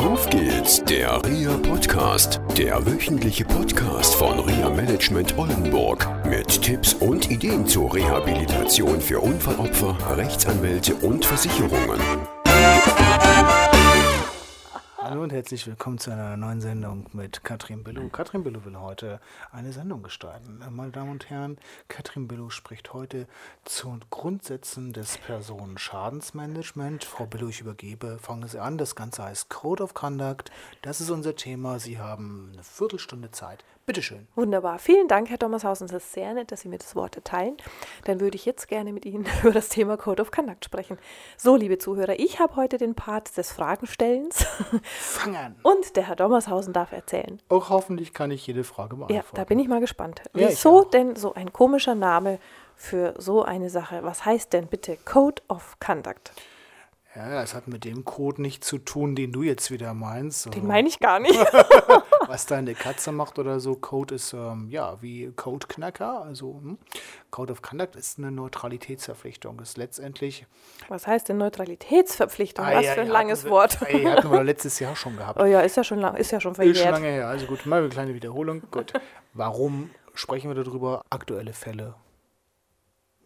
Auf geht's, der RIA Podcast, der wöchentliche Podcast von RIA Management Oldenburg mit Tipps und Ideen zur Rehabilitation für Unfallopfer, Rechtsanwälte und Versicherungen. Hallo und herzlich willkommen zu einer neuen Sendung mit Katrin Billow. Katrin Billow will heute eine Sendung gestalten. Meine Damen und Herren, Katrin Billow spricht heute zu Grundsätzen des Personenschadensmanagement. Frau Billow, ich übergebe, fangen Sie an. Das Ganze heißt Code of Conduct. Das ist unser Thema. Sie haben eine Viertelstunde Zeit. Bitteschön. Wunderbar. Vielen Dank, Herr Dommershausen. Es ist sehr nett, dass Sie mir das Wort erteilen. Dann würde ich jetzt gerne mit Ihnen über das Thema Code of Conduct sprechen. So, liebe Zuhörer, ich habe heute den Part des Fragenstellens Fangen. und der Herr Dommershausen darf erzählen. Auch hoffentlich kann ich jede Frage Ja, beantworten. da bin ich mal gespannt. Ja, Wieso denn so ein komischer Name für so eine Sache? Was heißt denn bitte Code of Conduct? Ja, es hat mit dem Code nichts zu tun, den du jetzt wieder meinst. Den meine ich gar nicht. was deine Katze macht oder so. Code ist ähm, ja wie Codeknacker. Also hm. Code of Conduct ist eine Neutralitätsverpflichtung. Ist letztendlich. Was heißt denn Neutralitätsverpflichtung? Ah, Was ja, für ein ja, langes wir- Wort. Ey, hatten wir letztes Jahr schon gehabt. Oh ja, ist ja schon lang, ist ja schon Ist schon verjährt. lange her. Also gut, mal eine kleine Wiederholung. Gut. Warum sprechen wir darüber? Aktuelle Fälle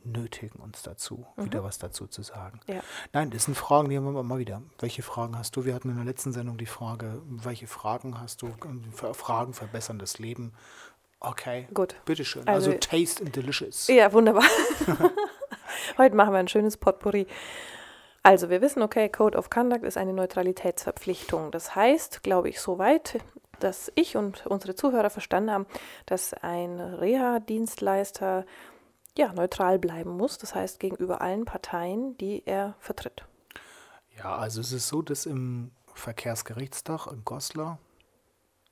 nötigen uns dazu, wieder was dazu zu sagen. Ja. Nein, das sind Fragen, die haben wir immer wieder. Welche Fragen hast du? Wir hatten in der letzten Sendung die Frage, welche Fragen hast du? F- Fragen verbessern das Leben. Okay. Gut. Bitteschön. Also, Also- taste and delicious. Ja, wunderbar. Heute machen wir ein schönes Potpourri. Also, wir wissen, okay, Code of Conduct ist eine Neutralitätsverpflichtung. Das heißt, glaube ich, soweit, dass ich und unsere Zuhörer verstanden haben, dass ein Reha-Dienstleister ja, neutral bleiben muss. Das heißt, gegenüber allen Parteien, die er vertritt. Ja, also es ist so, dass im Verkehrsgerichtstag in Goslar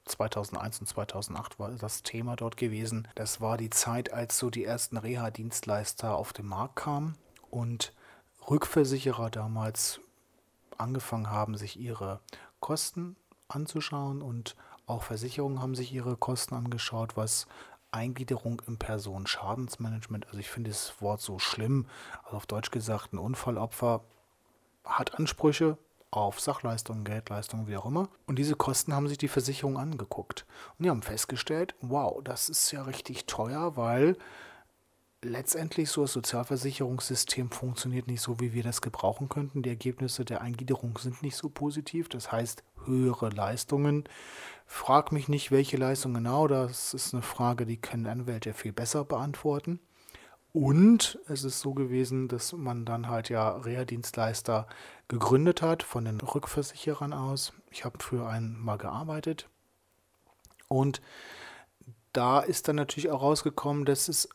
2001 und 2008 war das Thema dort gewesen. Das war die Zeit, als so die ersten Reha-Dienstleister auf den Markt kamen und Rückversicherer damals angefangen haben, sich ihre Kosten anzuschauen und auch Versicherungen haben sich ihre Kosten angeschaut, was Eingliederung im Personenschadensmanagement, also ich finde das Wort so schlimm, also auf Deutsch gesagt, ein Unfallopfer hat Ansprüche auf Sachleistungen, Geldleistungen, wie auch immer. Und diese Kosten haben sich die Versicherungen angeguckt. Und die haben festgestellt, wow, das ist ja richtig teuer, weil letztendlich so das Sozialversicherungssystem funktioniert nicht so, wie wir das gebrauchen könnten. Die Ergebnisse der Eingliederung sind nicht so positiv. Das heißt, höhere Leistungen. Frag mich nicht, welche Leistung genau. Das ist eine Frage, die können Anwälte viel besser beantworten. Und es ist so gewesen, dass man dann halt ja Reha-Dienstleister gegründet hat von den Rückversicherern aus. Ich habe für einen mal gearbeitet. Und da ist dann natürlich auch rausgekommen, dass es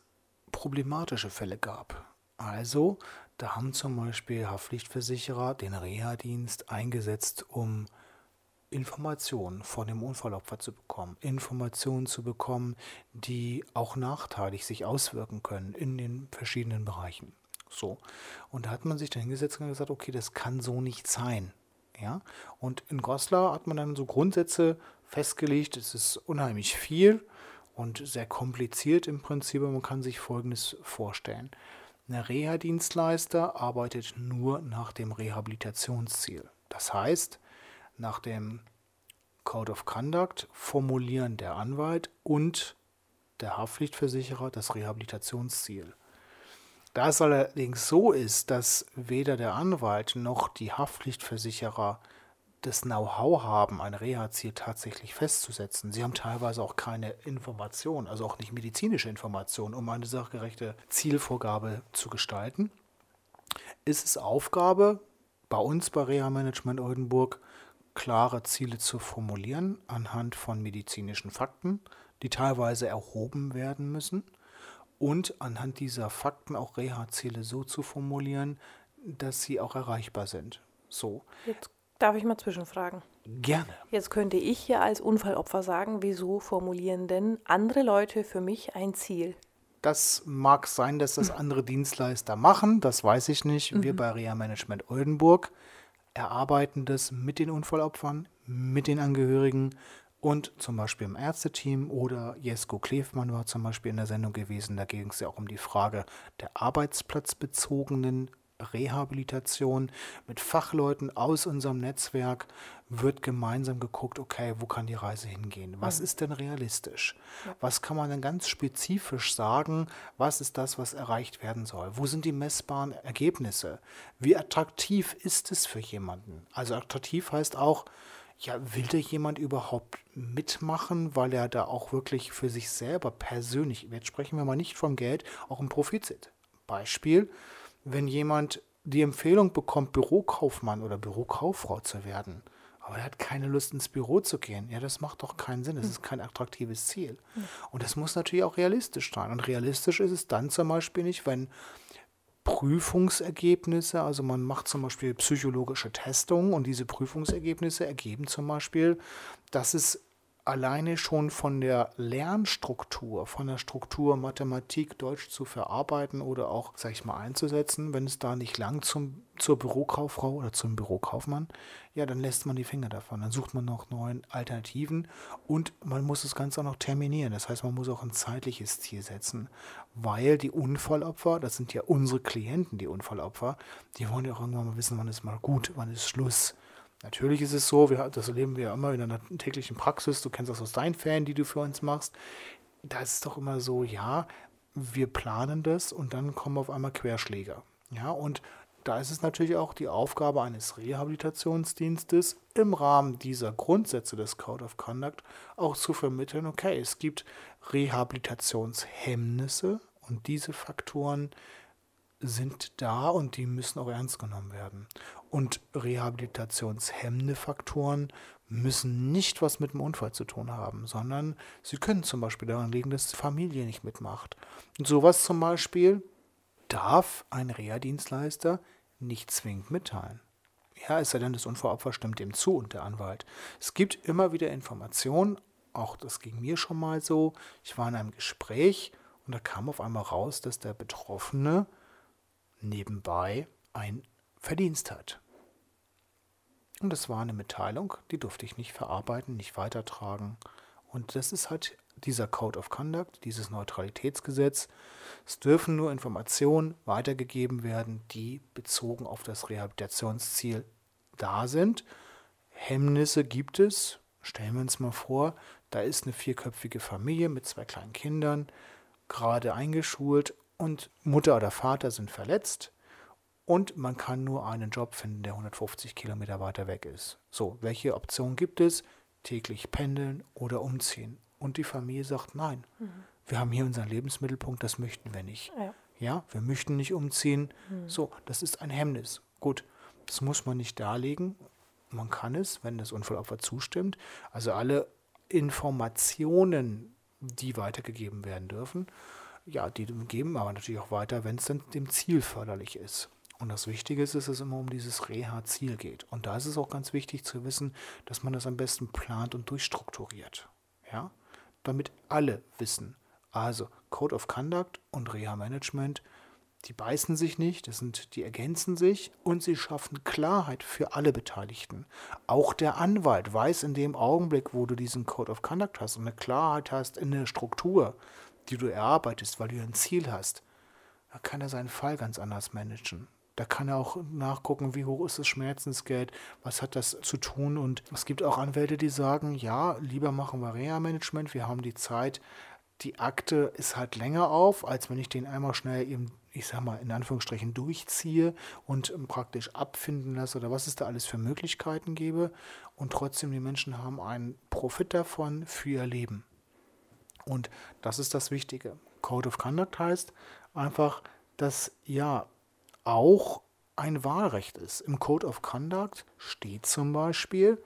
problematische Fälle gab. Also, da haben zum Beispiel Haftpflichtversicherer den Reha-Dienst eingesetzt, um Informationen von dem Unfallopfer zu bekommen, Informationen zu bekommen, die auch nachteilig sich auswirken können in den verschiedenen Bereichen. So. Und da hat man sich dann hingesetzt und gesagt, okay, das kann so nicht sein. Ja? Und in Goslar hat man dann so Grundsätze festgelegt, es ist unheimlich viel und sehr kompliziert im Prinzip, man kann sich Folgendes vorstellen. Ein Reha-Dienstleister arbeitet nur nach dem Rehabilitationsziel. Das heißt, nach dem Code of Conduct formulieren der Anwalt und der Haftpflichtversicherer das Rehabilitationsziel. Da es allerdings so ist, dass weder der Anwalt noch die Haftpflichtversicherer das Know-how haben, ein Reha-Ziel tatsächlich festzusetzen. Sie haben teilweise auch keine Information, also auch nicht medizinische Information, um eine sachgerechte Zielvorgabe zu gestalten. Ist es Aufgabe bei uns bei Reha Management Oldenburg, klare Ziele zu formulieren anhand von medizinischen Fakten, die teilweise erhoben werden müssen und anhand dieser Fakten auch Reha-Ziele so zu formulieren, dass sie auch erreichbar sind. So, Jetzt darf ich mal zwischenfragen. gerne. Jetzt könnte ich hier als Unfallopfer sagen, wieso formulieren denn andere Leute für mich ein Ziel? Das mag sein, dass das andere Dienstleister machen, das weiß ich nicht. Wir bei Reha Management Oldenburg erarbeiten das mit den Unfallopfern, mit den Angehörigen und zum Beispiel im Ärzteteam oder Jesko Klefmann war zum Beispiel in der Sendung gewesen. Da ging es ja auch um die Frage der arbeitsplatzbezogenen Rehabilitation mit Fachleuten aus unserem Netzwerk wird gemeinsam geguckt, okay, wo kann die Reise hingehen? Was mhm. ist denn realistisch? Ja. Was kann man denn ganz spezifisch sagen? Was ist das, was erreicht werden soll? Wo sind die messbaren Ergebnisse? Wie attraktiv ist es für jemanden? Also attraktiv heißt auch, ja, will da jemand überhaupt mitmachen, weil er da auch wirklich für sich selber persönlich, jetzt sprechen wir mal nicht vom Geld, auch einen Profit sieht. Beispiel, wenn jemand die Empfehlung bekommt, Bürokaufmann oder Bürokauffrau zu werden, aber er hat keine Lust ins Büro zu gehen. Ja, das macht doch keinen Sinn. Das ist kein attraktives Ziel. Und das muss natürlich auch realistisch sein. Und realistisch ist es dann zum Beispiel nicht, wenn Prüfungsergebnisse, also man macht zum Beispiel psychologische Testungen und diese Prüfungsergebnisse ergeben zum Beispiel, dass es alleine schon von der Lernstruktur, von der Struktur Mathematik, Deutsch zu verarbeiten oder auch, sag ich mal, einzusetzen, wenn es da nicht lang zum, zur Bürokauffrau oder zum Bürokaufmann, ja, dann lässt man die Finger davon. Dann sucht man noch neue Alternativen und man muss das Ganze auch noch terminieren. Das heißt, man muss auch ein zeitliches Ziel setzen, weil die Unfallopfer, das sind ja unsere Klienten, die Unfallopfer, die wollen ja auch irgendwann mal wissen, wann ist mal gut, wann ist Schluss. Natürlich ist es so, wir, das erleben wir ja immer in einer täglichen Praxis, du kennst das aus deinen Ferien, die du für uns machst. Da ist es doch immer so, ja, wir planen das und dann kommen auf einmal Querschläger. Ja, und da ist es natürlich auch die Aufgabe eines Rehabilitationsdienstes im Rahmen dieser Grundsätze des Code of Conduct auch zu vermitteln, okay, es gibt Rehabilitationshemmnisse und diese Faktoren sind da und die müssen auch ernst genommen werden. Und rehabilitationshemmende Faktoren müssen nicht was mit dem Unfall zu tun haben, sondern sie können zum Beispiel daran liegen, dass die Familie nicht mitmacht. Und sowas zum Beispiel darf ein Reha-Dienstleister nicht zwingend mitteilen. Ja, es sei denn, das Unfallopfer stimmt dem zu und der Anwalt. Es gibt immer wieder Informationen, auch das ging mir schon mal so. Ich war in einem Gespräch und da kam auf einmal raus, dass der Betroffene nebenbei ein Verdienst hat. Und das war eine Mitteilung, die durfte ich nicht verarbeiten, nicht weitertragen. Und das ist halt dieser Code of Conduct, dieses Neutralitätsgesetz. Es dürfen nur Informationen weitergegeben werden, die bezogen auf das Rehabilitationsziel da sind. Hemmnisse gibt es. Stellen wir uns mal vor, da ist eine vierköpfige Familie mit zwei kleinen Kindern, gerade eingeschult und Mutter oder Vater sind verletzt und man kann nur einen Job finden, der 150 Kilometer weiter weg ist. So, welche Option gibt es? Täglich pendeln oder umziehen. Und die Familie sagt, nein, mhm. wir haben hier unseren Lebensmittelpunkt, das möchten wir nicht. Ja, ja wir möchten nicht umziehen. Mhm. So, das ist ein Hemmnis. Gut, das muss man nicht darlegen. Man kann es, wenn das Unfallopfer zustimmt. Also alle Informationen, die weitergegeben werden dürfen, ja, die geben aber natürlich auch weiter, wenn es dann dem Ziel förderlich ist. Und das Wichtige ist, dass es immer um dieses Reha-Ziel geht. Und da ist es auch ganz wichtig zu wissen, dass man das am besten plant und durchstrukturiert. Ja? Damit alle wissen. Also Code of Conduct und Reha-Management, die beißen sich nicht, das sind, die ergänzen sich und sie schaffen Klarheit für alle Beteiligten. Auch der Anwalt weiß in dem Augenblick, wo du diesen Code of Conduct hast und eine Klarheit hast in der Struktur, die du erarbeitest, weil du ein Ziel hast, da kann er seinen Fall ganz anders managen. Da kann er auch nachgucken, wie hoch ist das Schmerzensgeld, was hat das zu tun. Und es gibt auch Anwälte, die sagen, ja, lieber machen wir Reha-Management, wir haben die Zeit. Die Akte ist halt länger auf, als wenn ich den einmal schnell eben, ich sag mal, in Anführungsstrichen durchziehe und praktisch abfinden lasse oder was es da alles für Möglichkeiten gebe. Und trotzdem, die Menschen haben einen Profit davon für ihr Leben. Und das ist das Wichtige. Code of Conduct heißt einfach, dass ja auch ein Wahlrecht ist. Im Code of Conduct steht zum Beispiel,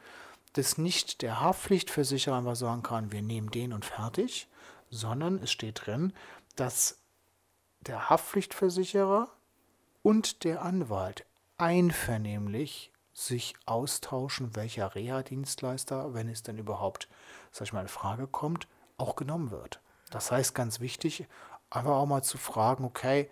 dass nicht der Haftpflichtversicherer einfach sagen kann, wir nehmen den und fertig, sondern es steht drin, dass der Haftpflichtversicherer und der Anwalt einvernehmlich sich austauschen, welcher Reha-Dienstleister, wenn es denn überhaupt, sag ich mal, in Frage kommt, auch genommen wird. Das heißt, ganz wichtig, einfach auch mal zu fragen, okay,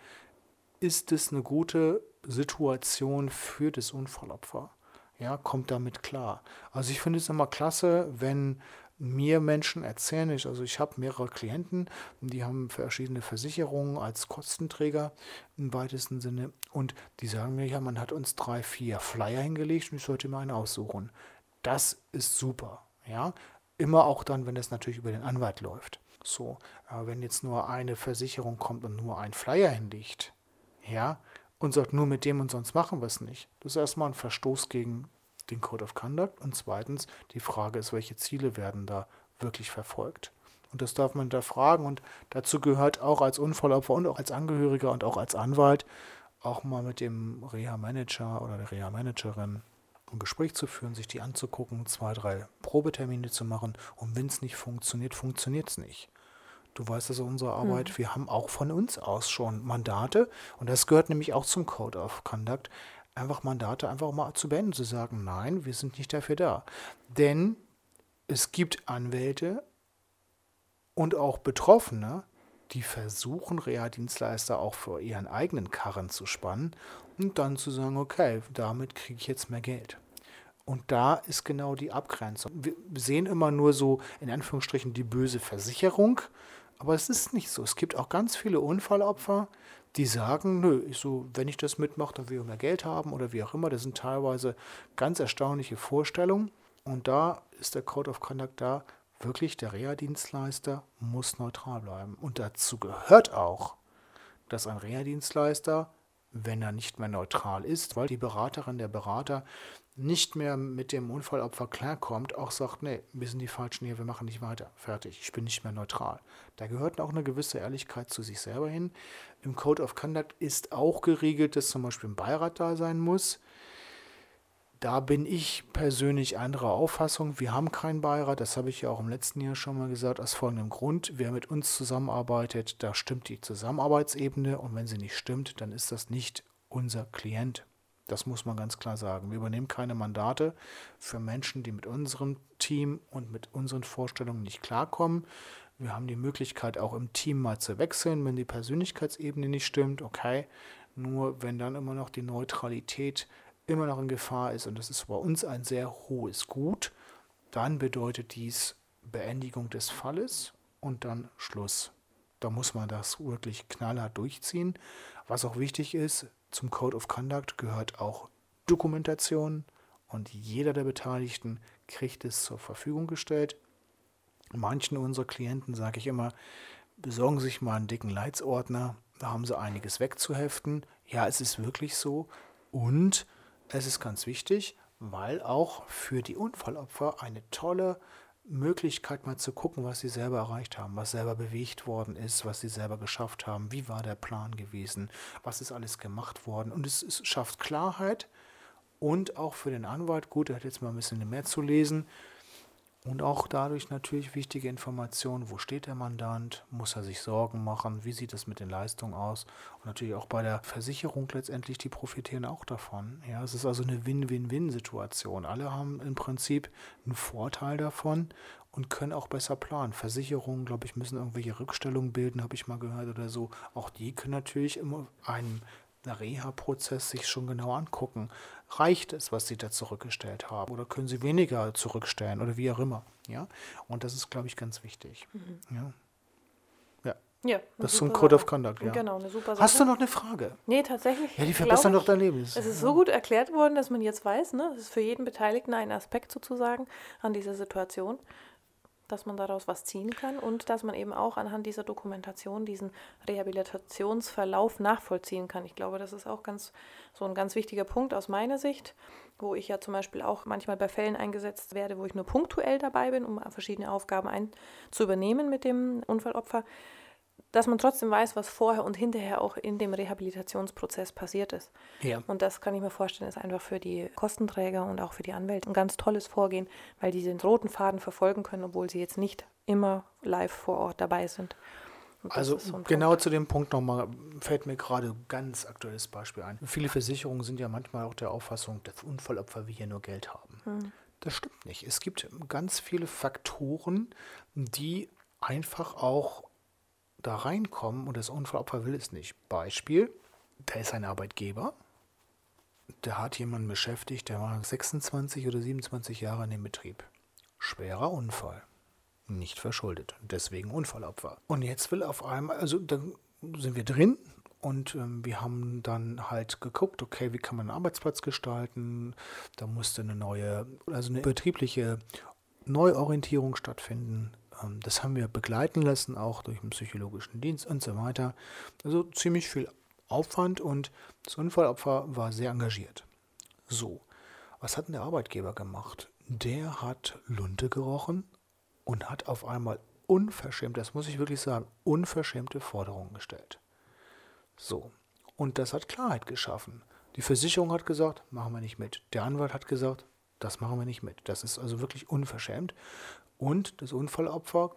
ist es eine gute Situation für das Unfallopfer? Ja, kommt damit klar. Also ich finde es immer klasse, wenn mir Menschen erzählen, ich, also ich habe mehrere Klienten, die haben verschiedene Versicherungen als Kostenträger im weitesten Sinne und die sagen mir, ja, man hat uns drei, vier Flyer hingelegt und ich sollte mir einen aussuchen. Das ist super, ja. Immer auch dann, wenn das natürlich über den Anwalt läuft. So, aber wenn jetzt nur eine Versicherung kommt und nur ein Flyer hinlegt, ja, und sagt, nur mit dem und sonst machen wir es nicht. Das ist erstmal ein Verstoß gegen den Code of Conduct und zweitens die Frage ist, welche Ziele werden da wirklich verfolgt. Und das darf man hinterfragen und dazu gehört auch als Unfallopfer und auch als Angehöriger und auch als Anwalt auch mal mit dem Reha-Manager oder der Reha-Managerin ein Gespräch zu führen, sich die anzugucken, zwei, drei Probetermine zu machen und wenn es nicht funktioniert, funktioniert es nicht. Du weißt also unsere Arbeit, mhm. wir haben auch von uns aus schon Mandate und das gehört nämlich auch zum Code of Conduct, einfach Mandate einfach mal zu beenden, zu sagen, nein, wir sind nicht dafür da. Denn es gibt Anwälte und auch Betroffene, die versuchen, Reha-Dienstleister auch vor ihren eigenen Karren zu spannen und dann zu sagen, okay, damit kriege ich jetzt mehr Geld. Und da ist genau die Abgrenzung. Wir sehen immer nur so in Anführungsstrichen die böse Versicherung, aber es ist nicht so. Es gibt auch ganz viele Unfallopfer, die sagen, nö, ich so, wenn ich das mitmache, dann will ich mehr Geld haben oder wie auch immer. Das sind teilweise ganz erstaunliche Vorstellungen. Und da ist der Code of Conduct da, wirklich der Reha-Dienstleister muss neutral bleiben. Und dazu gehört auch, dass ein Reha-Dienstleister, wenn er nicht mehr neutral ist, weil die Beraterin, der Berater nicht mehr mit dem Unfallopfer klarkommt, auch sagt, nee, wir sind die Falschen hier, wir machen nicht weiter, fertig, ich bin nicht mehr neutral. Da gehört auch eine gewisse Ehrlichkeit zu sich selber hin. Im Code of Conduct ist auch geregelt, dass zum Beispiel ein Beirat da sein muss. Da bin ich persönlich anderer Auffassung. Wir haben keinen Beirat, das habe ich ja auch im letzten Jahr schon mal gesagt, aus folgendem Grund. Wer mit uns zusammenarbeitet, da stimmt die Zusammenarbeitsebene und wenn sie nicht stimmt, dann ist das nicht unser Klient. Das muss man ganz klar sagen. Wir übernehmen keine Mandate für Menschen, die mit unserem Team und mit unseren Vorstellungen nicht klarkommen. Wir haben die Möglichkeit, auch im Team mal zu wechseln, wenn die Persönlichkeitsebene nicht stimmt. Okay, nur wenn dann immer noch die Neutralität immer noch in Gefahr ist, und das ist bei uns ein sehr hohes Gut, dann bedeutet dies Beendigung des Falles und dann Schluss. Da muss man das wirklich knallhart durchziehen. Was auch wichtig ist, zum Code of Conduct gehört auch Dokumentation und jeder der Beteiligten kriegt es zur Verfügung gestellt. Manchen unserer Klienten sage ich immer, besorgen sich mal einen dicken Leitsordner, da haben Sie einiges wegzuheften. Ja, es ist wirklich so. Und es ist ganz wichtig, weil auch für die Unfallopfer eine tolle Möglichkeit mal zu gucken, was sie selber erreicht haben, was selber bewegt worden ist, was sie selber geschafft haben, wie war der Plan gewesen, was ist alles gemacht worden. Und es, es schafft Klarheit und auch für den Anwalt, gut, er hat jetzt mal ein bisschen mehr zu lesen, und auch dadurch natürlich wichtige Informationen, wo steht der Mandant, muss er sich Sorgen machen, wie sieht es mit den Leistungen aus und natürlich auch bei der Versicherung letztendlich, die profitieren auch davon. Ja, es ist also eine Win-Win-Win-Situation. Alle haben im Prinzip einen Vorteil davon und können auch besser planen. Versicherungen, glaube ich, müssen irgendwelche Rückstellungen bilden, habe ich mal gehört oder so. Auch die können natürlich immer einem Reha-Prozess sich schon genau angucken. Reicht es, was Sie da zurückgestellt haben? Oder können Sie weniger zurückstellen oder wie auch immer? Ja? Und das ist, glaube ich, ganz wichtig. Mhm. Ja. Ja. Ja, das ist so ein Code of Conduct, ja. Genau, eine super Sache. Hast du noch eine Frage? Nee, tatsächlich. Ja, die verbessern doch dein Leben. Es ist so gut erklärt worden, dass man jetzt weiß, ne? Es ist für jeden Beteiligten ein Aspekt sozusagen an dieser Situation dass man daraus was ziehen kann und dass man eben auch anhand dieser Dokumentation diesen Rehabilitationsverlauf nachvollziehen kann. Ich glaube, das ist auch ganz so ein ganz wichtiger Punkt aus meiner Sicht, wo ich ja zum Beispiel auch manchmal bei Fällen eingesetzt werde, wo ich nur punktuell dabei bin, um verschiedene Aufgaben ein, zu übernehmen mit dem Unfallopfer dass man trotzdem weiß, was vorher und hinterher auch in dem Rehabilitationsprozess passiert ist. Ja. Und das kann ich mir vorstellen, ist einfach für die Kostenträger und auch für die Anwälte ein ganz tolles Vorgehen, weil die den roten Faden verfolgen können, obwohl sie jetzt nicht immer live vor Ort dabei sind. Also so genau zu dem Punkt nochmal fällt mir gerade ein ganz aktuelles Beispiel ein. Viele Versicherungen sind ja manchmal auch der Auffassung, dass Unfallopfer wir hier nur Geld haben. Hm. Das stimmt nicht. Es gibt ganz viele Faktoren, die einfach auch da reinkommen und das Unfallopfer will es nicht. Beispiel, da ist ein Arbeitgeber, der hat jemanden beschäftigt, der war 26 oder 27 Jahre in dem Betrieb. Schwerer Unfall. nicht verschuldet. Deswegen Unfallopfer. Und jetzt will auf einmal, also dann sind wir drin und ähm, wir haben dann halt geguckt, okay, wie kann man einen Arbeitsplatz gestalten? Da musste eine neue, also eine betriebliche Neuorientierung stattfinden. Ähm, das haben wir begleiten lassen, auch durch den psychologischen Dienst und so weiter. Also ziemlich viel Aufwand und das Unfallopfer war sehr engagiert. So, was hat denn der Arbeitgeber gemacht? Der hat Lunte gerochen und hat auf einmal unverschämt, das muss ich wirklich sagen, unverschämte Forderungen gestellt. So, und das hat Klarheit geschaffen. Die Versicherung hat gesagt, machen wir nicht mit. Der Anwalt hat gesagt, das machen wir nicht mit. Das ist also wirklich unverschämt. Und das Unfallopfer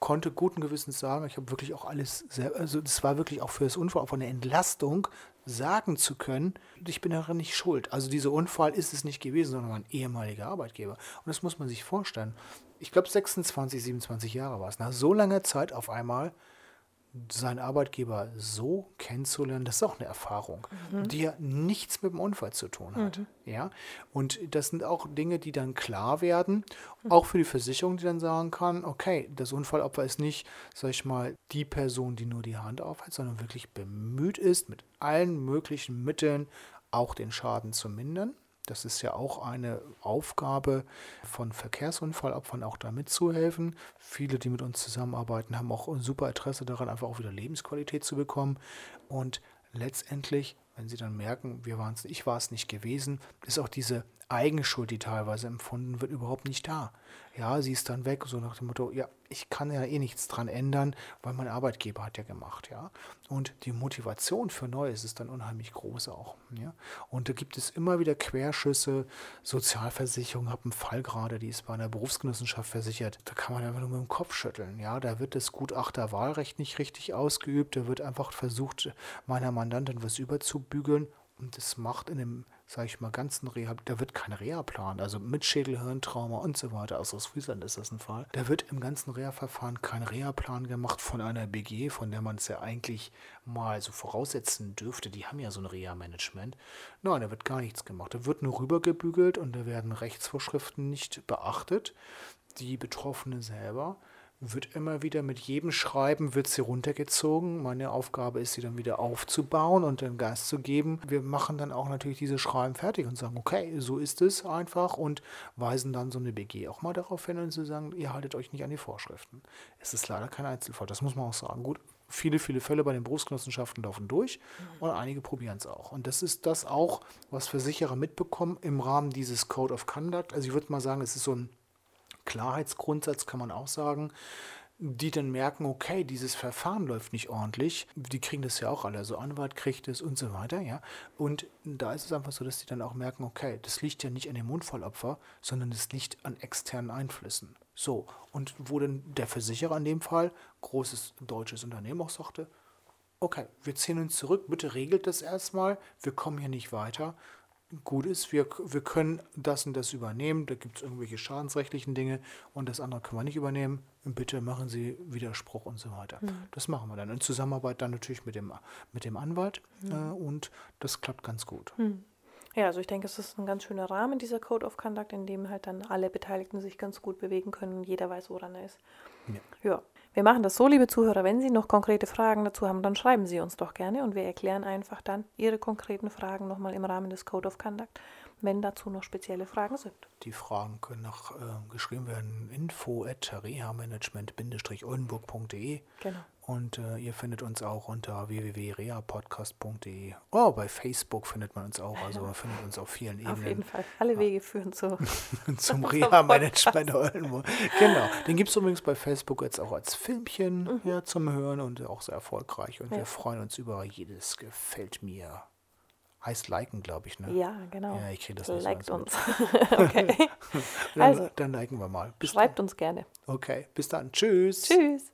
konnte guten Gewissens sagen, ich habe wirklich auch alles sehr, also es war wirklich auch für das Unfallopfer eine Entlastung, sagen zu können, ich bin daran nicht schuld. Also dieser Unfall ist es nicht gewesen, sondern mein ehemaliger Arbeitgeber. Und das muss man sich vorstellen. Ich glaube 26, 27 Jahre war es. Nach so langer Zeit auf einmal seinen Arbeitgeber so kennenzulernen, das ist auch eine Erfahrung, mhm. die ja nichts mit dem Unfall zu tun hat. Mhm. Ja? Und das sind auch Dinge, die dann klar werden, mhm. auch für die Versicherung, die dann sagen kann, okay, das Unfallopfer ist nicht, sag ich mal, die Person, die nur die Hand aufhält, sondern wirklich bemüht ist, mit allen möglichen Mitteln auch den Schaden zu mindern. Das ist ja auch eine Aufgabe von Verkehrsunfallopfern, auch da mitzuhelfen. Viele, die mit uns zusammenarbeiten, haben auch ein super Interesse daran, einfach auch wieder Lebensqualität zu bekommen. Und letztendlich, wenn sie dann merken, wir waren's, ich war es nicht gewesen, ist auch diese Eigenschuld, die teilweise empfunden wird, überhaupt nicht da. Ja, sie ist dann weg, so nach dem Motto, ja, ich kann ja eh nichts dran ändern, weil mein Arbeitgeber hat ja gemacht, ja. Und die Motivation für Neues ist dann unheimlich groß auch, ja. Und da gibt es immer wieder Querschüsse, Sozialversicherung, habe einen Fall gerade, die ist bei einer Berufsgenossenschaft versichert, da kann man einfach nur mit dem Kopf schütteln, ja. Da wird das Gutachterwahlrecht nicht richtig ausgeübt, da wird einfach versucht, meiner Mandantin was überzubügeln und das macht in dem sage ich mal, ganzen Reha, da wird kein Reha-Plan, also mit Schädelhirntrauma und so weiter, also aus Friesland ist das ein Fall, da wird im ganzen Reha-Verfahren kein Reha-Plan gemacht von einer BG, von der man es ja eigentlich mal so voraussetzen dürfte, die haben ja so ein Reha-Management. Nein, da wird gar nichts gemacht, da wird nur rübergebügelt und da werden Rechtsvorschriften nicht beachtet. Die Betroffene selber wird immer wieder mit jedem Schreiben wird sie runtergezogen. Meine Aufgabe ist, sie dann wieder aufzubauen und den Gas zu geben. Wir machen dann auch natürlich diese Schreiben fertig und sagen, okay, so ist es einfach und weisen dann so eine BG auch mal darauf hin und zu sagen, ihr haltet euch nicht an die Vorschriften. Es ist leider kein Einzelfall, das muss man auch sagen. Gut, viele, viele Fälle bei den Berufsgenossenschaften laufen durch und einige probieren es auch. Und das ist das auch, was Versicherer mitbekommen im Rahmen dieses Code of Conduct. Also ich würde mal sagen, es ist so ein Klarheitsgrundsatz kann man auch sagen, die dann merken, okay, dieses Verfahren läuft nicht ordentlich. Die kriegen das ja auch alle, also Anwalt kriegt es und so weiter, ja. Und da ist es einfach so, dass die dann auch merken, okay, das liegt ja nicht an dem Unfallopfer, sondern es liegt an externen Einflüssen. So, und wo dann der Versicherer in dem Fall, großes deutsches Unternehmen auch sagte, okay, wir ziehen uns zurück, bitte regelt das erstmal, wir kommen hier nicht weiter gut ist, wir, wir können das und das übernehmen, da gibt es irgendwelche schadensrechtlichen Dinge und das andere können wir nicht übernehmen. Bitte machen Sie Widerspruch und so weiter. Mhm. Das machen wir dann in Zusammenarbeit dann natürlich mit dem, mit dem Anwalt mhm. äh, und das klappt ganz gut. Mhm. Ja, also ich denke, es ist ein ganz schöner Rahmen, dieser Code of Conduct, in dem halt dann alle Beteiligten sich ganz gut bewegen können und jeder weiß, woran er ist. Ja. ja. Wir machen das so, liebe Zuhörer, wenn Sie noch konkrete Fragen dazu haben, dann schreiben Sie uns doch gerne und wir erklären einfach dann Ihre konkreten Fragen nochmal im Rahmen des Code of Conduct, wenn dazu noch spezielle Fragen sind. Die Fragen können noch äh, geschrieben werden info at reha-management-oldenburg.de genau. Und äh, ihr findet uns auch unter www.reapodcast.de. Oh, bei Facebook findet man uns auch. Also man findet uns auf vielen Ebenen. Auf jeden Fall. Alle Wege führen zu zum Reha-Management Oldenburg. Genau. Den gibt es übrigens bei Facebook jetzt auch als Filmchen mhm. ja, zum Hören und auch sehr erfolgreich. Und ja. wir freuen uns über jedes gefällt mir. Heißt liken, glaube ich, ne? Ja, genau. Ja, ich kriege das nicht Liked uns. okay. dann, also, dann liken wir mal. Bis schreibt dann. uns gerne. Okay, bis dann. Tschüss. Tschüss.